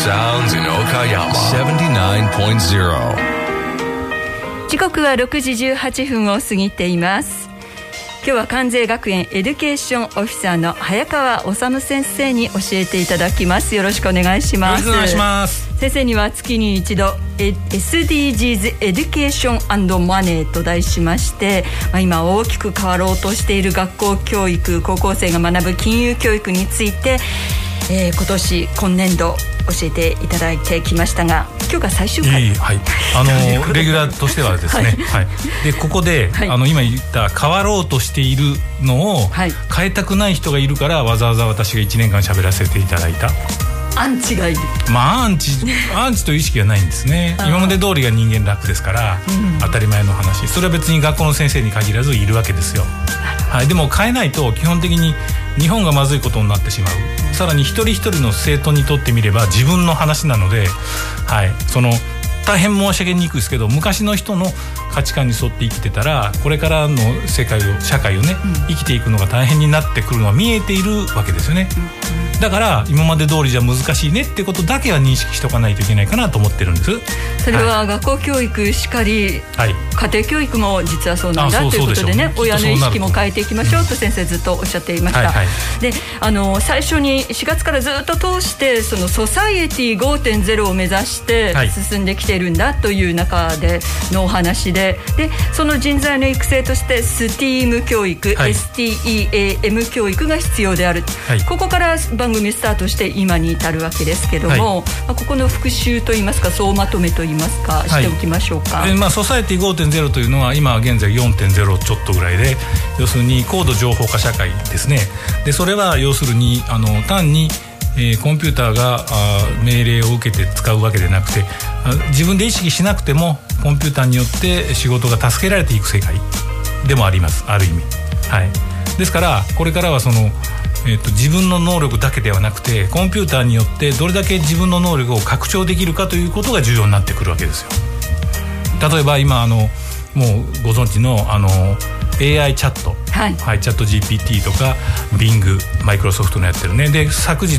sounds in Okayama. 79.0時刻は6時18分を過ぎています。今日は関西学園 education officer の早川治先生に教えていただきます。よろしくお願いします。お願いします。先生には月に一度 SDGs Education Money と題しまして、まあ、今大きく変わろうとしている学校教育高校生が学ぶ金融教育について、えー、今年今年度教えていただいてきましたが今日が最終回、はい、あの レギュラーとしてはですね、はい、はい、でここで、はい、あの今言った変わろうとしているのを、変えたくない人がいるからわざわざ私が1年間喋らせていただいた。アンチがいる。まあアンチ アンチという意識がないんですね。今まで通りが人間楽ですから、うん、当たり前の話。それは別に学校の先生に限らずいるわけですよ、はい、でも変えないと基本的に日本がまずいことになってしまう。さらに一人一人の政党にとってみれば自分の話なので、はい、その大変申し上げにくいですけど昔の人の価値観に沿って生きてたらこれからの世界を社会をね、生きていくのが大変になってくるのは見えているわけですよね。だから今まで通りじゃ難しいねってことだけは認識しとかないといけないかなと思ってるんです。それは学校教育しかり、はい、家庭教育も実はそうなんだということでね親の意識も変えていきましょうと先生ずっとおっしゃっていました、であの最初に4月からずっと通してそのソサイエティ5.0を目指して進んできているんだという中でのお話ででその人材の育成として STEAM 教育、はい、STEAM 教育が必要である、ここから番番組スタートして今に至るわけですけども、はい、まあ、ここの復習といいますか総まとめといいますかしておきましょうか、はい、えー、まあ、ソサエティ5.0というのは今現在4.0ちょっとぐらいで要するに高度情報化社会ですね。でそれは要要するにあの単にえー、コンピューターがあ命令を受けて使うわけでなくて自分で意識しなくてもコンピューターによって仕事が助けられていく世界でもありますある意味。はい、ですからこれからはそのえーと、自分の能力だけではなくてコンピューターによってどれだけ自分の能力を拡張できるかということが重要になってくるわけですよ。例えば今あのもうご存知のあの AI チャット、はい、はい、チャット GPT とか Bing マイクロソフトのやってるね。で昨日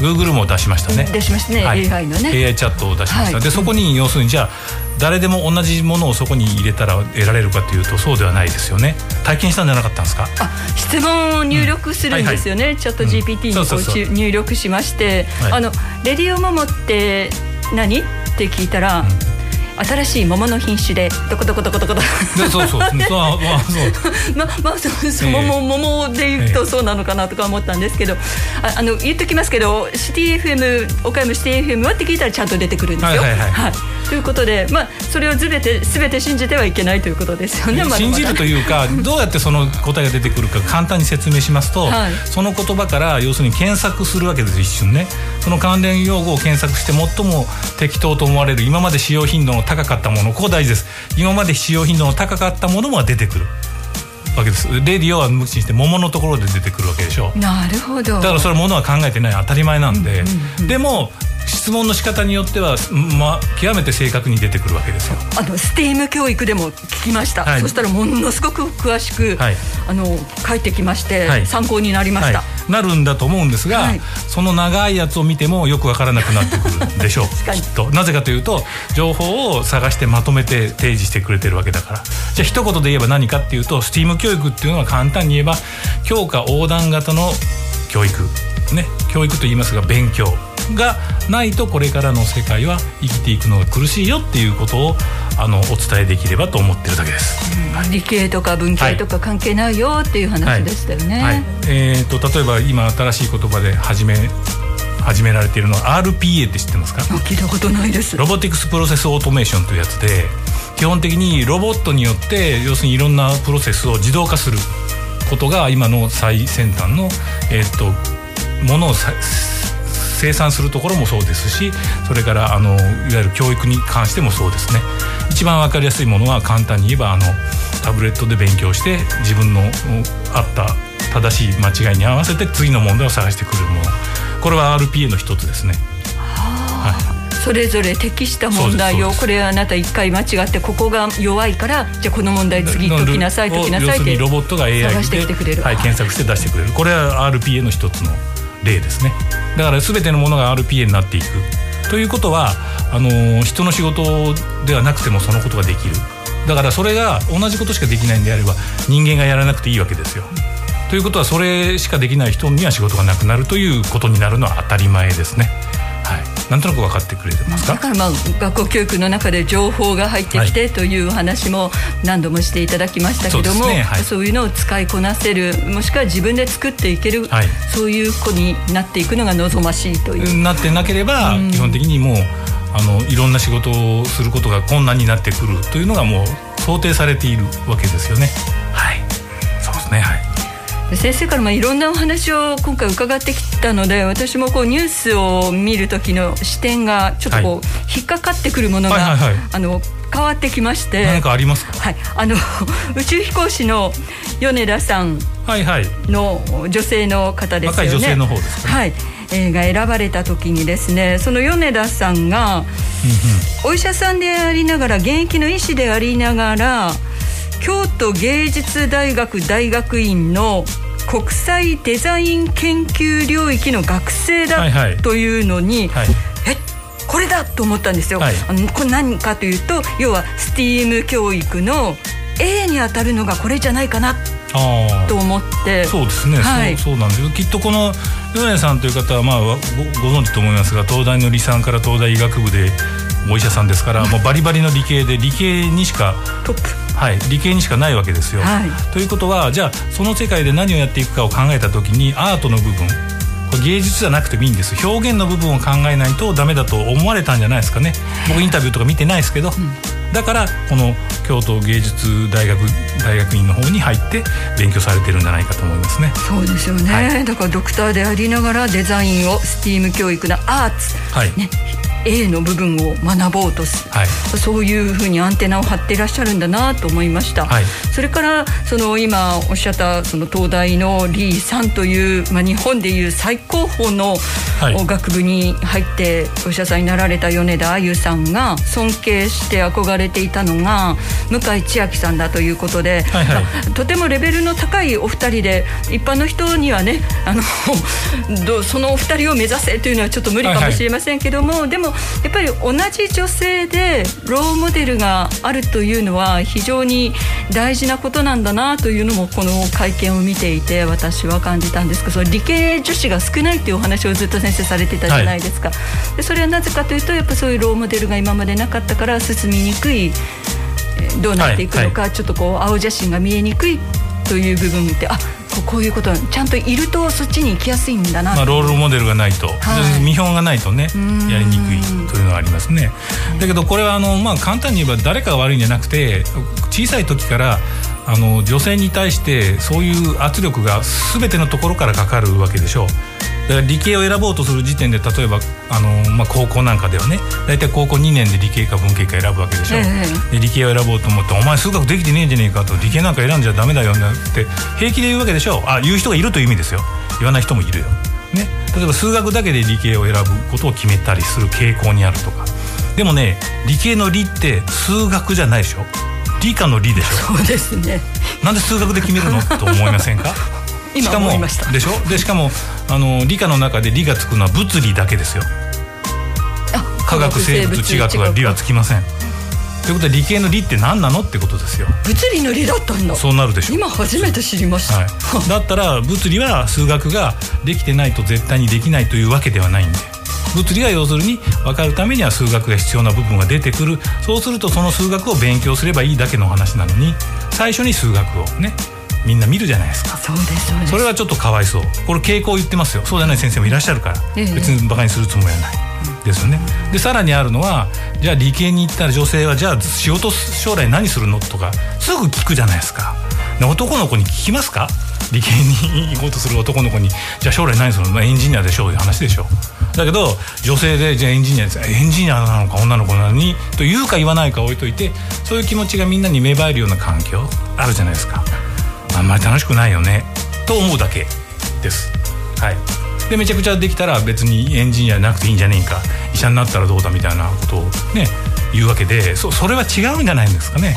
Google も出しましたね。出しましたね、はい、AI のね。AI チャットを出しました、はい、でそこに要するにじゃあ誰でも同じものをそこに入れたら得られるかというとそうではないですよね。体験したんじゃなかったんですか？あ質問を入力するんですよね、うん。はい。はい、チャット GPT にこう入力しまして、あのレディオモモって何？って聞いたら、うん新しい桃の品種でどこどこどこどこどこ。そうそうそうまあまあそうそう桃桃で言うとそうなのかなとか思ったんですけどああの言っときますけど CTFM 岡山 CTFM はって聞いたらちゃんと出てくるんですよ。はいはいはい。はい、ということでまあそれをずれて全て信じてはいけないということですよね。信じるというか どうやってその答えが出てくるか簡単に説明しますと、はい、その言葉から要するに検索するわけです一瞬ね。その関連用語を検索して最も適当と思われる今まで使用頻度の高かったものここ大事です。今まで使用頻度の高かったものも出てくる。わけです。レディオは無視して桃のところで出てくるわけでしょ。なるほど。だからそれものは考えてない当たり前なんで、でも質問の仕方によっては、まあ、極めて正確に出てくるわけですよ。あのスティーム教育でも聞きました、はい、そしたらものすごく詳しく、はい、あの書いてきまして、はい、参考になりました、なるんだと思うんですが、その長いやつを見てもよくわからなくなってくるでしょう。きっと。なぜかというと情報を探してまとめて提示してくれてるわけだから。じゃあ一言で言えば何かっていうとスティーム教育っていうのは簡単に言えば教科横断型の教育。ね。教育と言いますが勉強がないとこれからの世界は生きていくのが苦しいよっていうことをあのお伝えできればと思ってるだけです、うん、理系とか文系とか関係ないよっていう話でしたよね、はい。はい、えーと、と例えば今新しい言葉で始め始められているのは RPA って知ってますか？聞いたことないです。ロボティクスプロセスオートメーションというやつで基本的にロボットによって要するにいろんなプロセスを自動化することが今の最先端の、えーと、とものを生産するところもそうですしそれからあのいわゆる教育に関してもそうですね。一番分かりやすいものは簡単に言えばあのタブレットで勉強して自分のあった正しい間違いに合わせて次の問題を探してくるもの。これは RPA の一つですね。はあ、それぞれ適した問題をこれあなた一回間違ってここが弱いからじゃあこの問題次解きなさい解きなさいってロボットが AI で、はい、検索して出してくれる。これは RPA の一つの例ですねだから全てのものが RPA になっていくということはあの人の仕事ではなくてもそのことができるだからそれが同じことしかできないんであれば人間がやらなくていいわけですよ。ということはそれしかできない人には仕事がなくなるということになるのは当たり前ですね。はい、なんとなく分かってくれてますか？だからまあ学校教育の中で情報が入ってきてという話も何度もしていただきましたけどもそう、ねはい、そういうのを使いこなせるもしくは自分で作っていける、はい、そういう子になっていくのが望ましいという。なってなければ、基本的にもうあのいろんな仕事をすることが困難になってくるというのがもう想定されているわけですよね。はい、そうですね。はい。先生からまあいろんなお話を今回伺ってきたので私もこうニュースを見る時の視点がちょっとこう、引っかかってくるものが、はいはいはい、あの変わってきまして。何かありますか、はい、あの 宇宙飛行士の米田さんの女性の方ですよね。若い女性の方ですか、ね、はい。えー、が選ばれた時にですねその米田さんがお医者さんでありながら現役の医師でありながら京都芸術大学大学院の国際デザイン研究領域の学生だというのに、はい。はい、えこれだと思ったんですよ。はい、あのこれ何かというと要は STEAM 教育の A に当たるのがこれじゃないかなと思って。そうですね、はい、そうそうなんですきっとこの米さんという方はまあごご存知と思いますが東大の理産から東大医学部でお医者さんですから、もうバリバリの理系で理系にしかトップ。はい、理系にしかないわけですよ。はい、ということはじゃあその世界で何をやっていくかを考えた時にアートの部分これ芸術じゃなくてもいいんです。表現の部分を考えないとダメだと思われたんじゃないですかね。僕インタビューとか見てないですけど、うん、だからこの京都芸術大学大学院の方に入って勉強されてるんじゃないかと思いますね。そうですよね、はい、だからドクターでありながらデザインを STEAM 教育のアーツ、はい。ね、A の部分を学ぼうとす、はい、そういうふうにアンテナを張っていらっしゃるんだなと思いました、はい、それからその今おっしゃったその東大のリーさんという、まあ、日本でいう最高峰の学部に入ってお医者さんになられた米田あゆさんが尊敬して憧れていたのが向井千秋さんだということで、はいはい。まあ、とてもレベルの高いお二人で一般の人にはねあの そのお二人を目指せというのはちょっと無理かもしれませんけども、はいはい、でもやっぱり同じ女性でローモデルがあるというのは非常に大事なことなんだなというのもこの会見を見ていて私は感じたんですけどその理系女子が少ないというお話をずっと先生されてたじゃないですか、はい、でそれはなぜかというとやっぱそういうローモデルが今までなかったから進みにくいどうなっていくのか、はいはい、ちょっとこう青写真が見えにくいという部分ってあこういうことちゃんといるとそっちに行きやすいんだな。まあ、ロールモデルがないと、はい、見本がないとねやりにくいというのはありますね。だけどこれはあの、まあ、簡単に言えば誰かが悪いんじゃなくて小さい時からあの女性に対してそういう圧力が全てのところからかかるわけでしょうだから理系を選ぼうとする時点で例えばあの、まあ、高校なんかではね大体高校2年で理系か文系か選ぶわけでしょ、ええ、で理系を選ぼうと思って「お前数学できてねえんじゃねえか」と「理系なんか選んじゃダメだよ」って平気で言うわけでしょ。あ言う人がいるという意味ですよ。言わない人もいるよ、ね、例えば数学だけで理系を選ぶことを決めたりする傾向にあるとか。でもね理系の理って数学じゃないでしょ。理科の理でしょ。そうですね。なんで数学で決めるの？と思いませんか？しかもでしょ？でしかもあの理科の中で理がつくのは物理だけですよ。科学生物地学は理はつきません。ということで理系の理って何なのってことですよ。物理の理だったんだ。そうなるでしょ。今初めて知りました、はい、だったら物理は数学ができてないと絶対にできないというわけではないんで。物理は要するに分かるためには数学が必要な部分が出てくる。そうするとその数学を勉強すればいいだけの話なのに最初に数学をねみんな見るじゃないですか。そうですそれはちょっとかわいそう。これ傾向言ってますよ。そうじゃない先生もいらっしゃるから、ええ、別にバカにするつもりはない、ですよね。でさらにあるのはじゃあ理系に行ったら女性はじゃあ仕事将来何するの？とかすぐ聞くじゃないですか。男の子に聞きますか？理系に行こうとする男の子に。じゃあ将来何するの、まあ、エンジニアでしょういう話でしょだけど女性でじゃあエンジニアです。エンジニアなのか女の子なのにと言うか言わないか置いといてそういう気持ちがみんなに芽生えるような環境あるじゃないですかあんまり楽しくないよね。と思うだけです。はい。でめちゃくちゃできたら別にエンジニアなくていいんじゃねえか。医者になったらどうだみたいなことをね言うわけでそそれは違うんじゃないんですかね。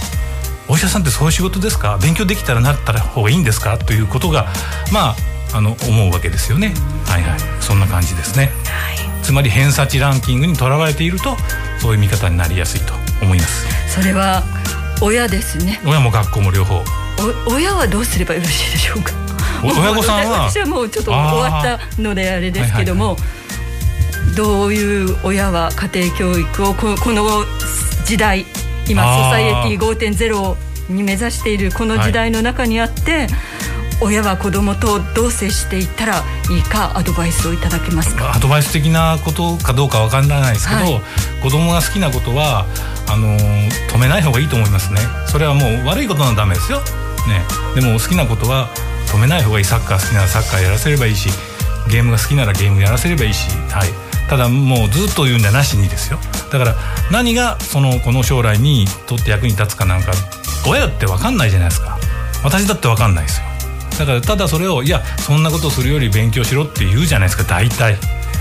お医者さんってそういう仕事ですか？勉強できたらなったら方がいいんですか？ということがまああの思うわけですよね、はいはい。そんな感じですね、はい。つまり偏差値ランキングにとらわれているとそういう見方になりやすいと思います。それは親ですね。親も学校も両方親はどうすればよろしいでしょうか？親御さんは？私はもうちょっと終わったのであれですけども、はいはいはい、どういう親は家庭教育をここの時代今ソサイエティ5.0に目指しているこの時代の中にあって、はい。親は子供とどう接していったらいいかアドバイスをいただけますか？アドバイス的なことかどうかわからないですけど、はい、子供が好きなことはあの止めない方がいいと思いますね。それはもう悪いことならダメですよ、ね、でも好きなことは止めない方がいい。サッカー好きならサッカーやらせればいいしゲームが好きならゲームやらせればいいし、はい、ただもうずっと言うんじゃなしにですよ。だから何がそのこの将来にとって役に立つかなんか親って分かんないじゃないですか。私だって分かんないですよ。だからただそれをいやそんなことするより勉強しろって言うじゃないですか。大体。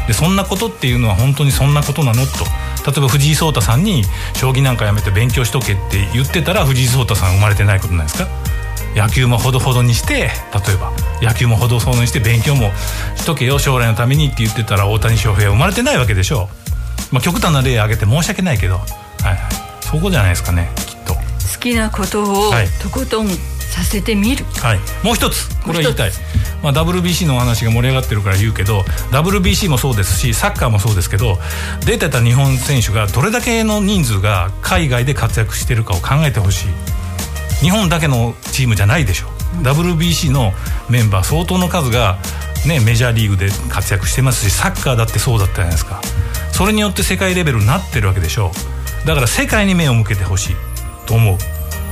でそんなことっていうのは本当にそんなことなのと。例えば藤井聡太さんに将棋なんかやめて勉強しとけって言ってたら藤井聡太さん生まれてないことないですか。野球もほどほどにして例えば野球もほどほどにして勉強もしとけよ将来のためにって言ってたら大谷翔平は生まれてないわけでしょ。う、まあ、極端な例挙げて申し訳ないけど、はいはい、そこじゃないですかねきっと。好きなことをとことん、はいさせてみる、はい、もう一つ。これ言いたい、まあ、WBC のお話が盛り上がってるから言うけど WBC もそうですしサッカーもそうですけど出てた日本選手がどれだけの人数が海外で活躍してるかを考えてほしい日本だけのチームじゃないでしょ、うん、WBC のメンバー相当の数が、ね、メジャーリーグで活躍してますしサッカーだってそうだったじゃないですか。それによって世界レベルになってるわけでしょ。だから世界に目を向けてほしいと思う。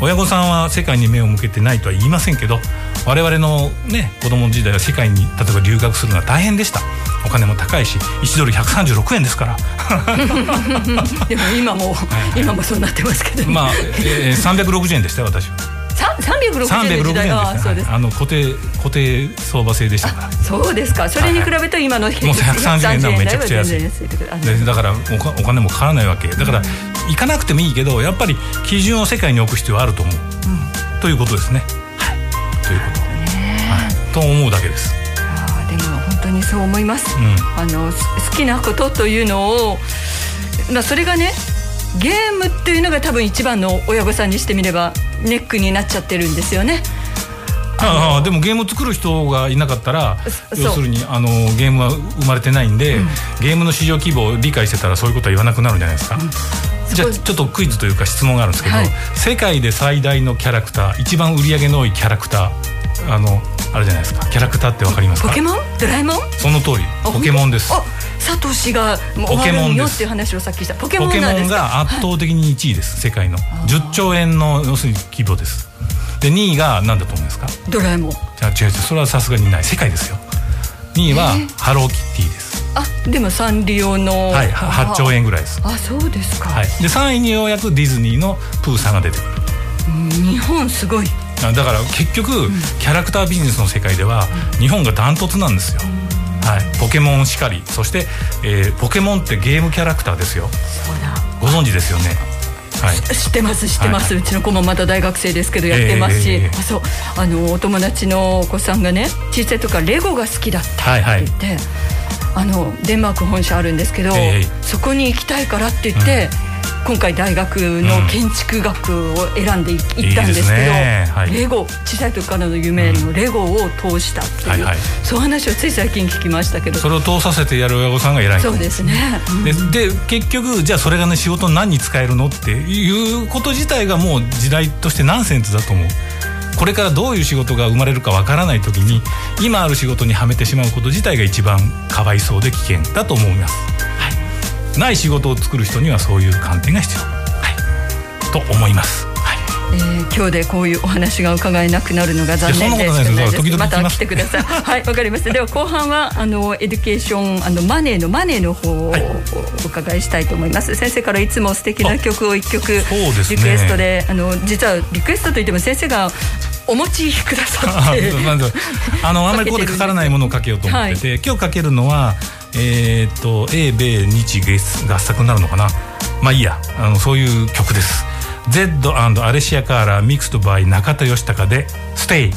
親御さんは世界に目を向けてないとは言いませんけど我々のね子供時代は世界に例えば留学するのは大変でした。お金も高いし1ドル136円ですから。でも今も、今もそうなってますけど、まあ、えー、360円でしたよ私。は360円時代？あそうです、あの固定固定相場制でしたから。そうですか。それに比べると今の、はい、もう130円なめちゃくちゃ安い。だからお金もかからないわけ。だから、行かなくてもいいけどやっぱり基準を世界に置く必要はあると思う、うん、ということですね。はい、ということ、はい、と思うだけです。あでも本当にそう思います。うん、あの好きなことというのを、まあ、それがねゲームっていうのが多分一番の親御さんにしてみればネックになっちゃってるんですよね。ああでもゲーム作る人がいなかったら要するにあのゲームは生まれてないんで、うん、ゲームの市場規模を理解してたらそういうことは言わなくなるんじゃないですか。うんじゃあちょっとクイズというか質問があるんですけど、はい、世界で最大のキャラクター一番売り上げの多いキャラクターあのあれじゃないですか。キャラクターってわかりますか？ポケモン？ドラえもん？その通り。ポケモンです。サトシがポケモンよっていう話をさっきした。ポケモンが圧倒的に1位です、世界の。10兆円の要するに規模です。で2位が何だと思いますか？ドラえもん。じゃあ違う違うそれはさすがにない。世界ですよ。2位はハローキティですあでもサンリオのはい8兆円ぐらいです。あそうですか、はい、で3位にようやくディズニーのプーさんが出てくる。日本すごい。だから結局、うん、キャラクタービジネスの世界では、うん、日本がダントツなんですよ、うん、はい、ポケモンしかり。そして、えー、ポケモンってゲームキャラクターですよ。ご存知ですよね。はい、知ってます知ってます、はい、うちの子もまだ大学生ですけどやってますし、えー、あそう。あのお友達のお子さんがね小さい時からレゴが好きだったって言って、はいはいあのデンマーク本社あるんですけど、えー、そこに行きたいからって言って、うん、今回大学の建築学を選んで行ったんですけど、うんね。はい、レゴ小さい時からの夢のレゴを通したっていう、はいはい、そういう話をつい最近聞きましたけど。それを通させてやる親御さんが偉いそうですね、うん、で結局じゃあそれがね仕事何に使えるのっていうこと自体がもう時代としてナンセンスだと思う。これからどういう仕事が生まれるかわからない時に今ある仕事にはめてしまうこと自体が一番かわいそうで危険だと思います、はい、ない仕事を作る人にはそういう観点が必要、はい、と思います。えー、今日でこういうお話が伺えなくなるのが残念です。また来てください。はいわかりました。では後半はあの Education あのマネーのマネーの方をお伺いしたいと思います、はい、先生からいつも素敵な曲を一曲リクエストで、あの実はリクエストといっても先生がお持ちくださって。あのあんまりここでかからないものをかけようと思ってて、はい、今日かけるのはえー、っと英米日月合作になるのかな？まあいいや。あのそういう曲です。Z& アレシア・カーラーミクスドバイ中田義孝で「ステイ」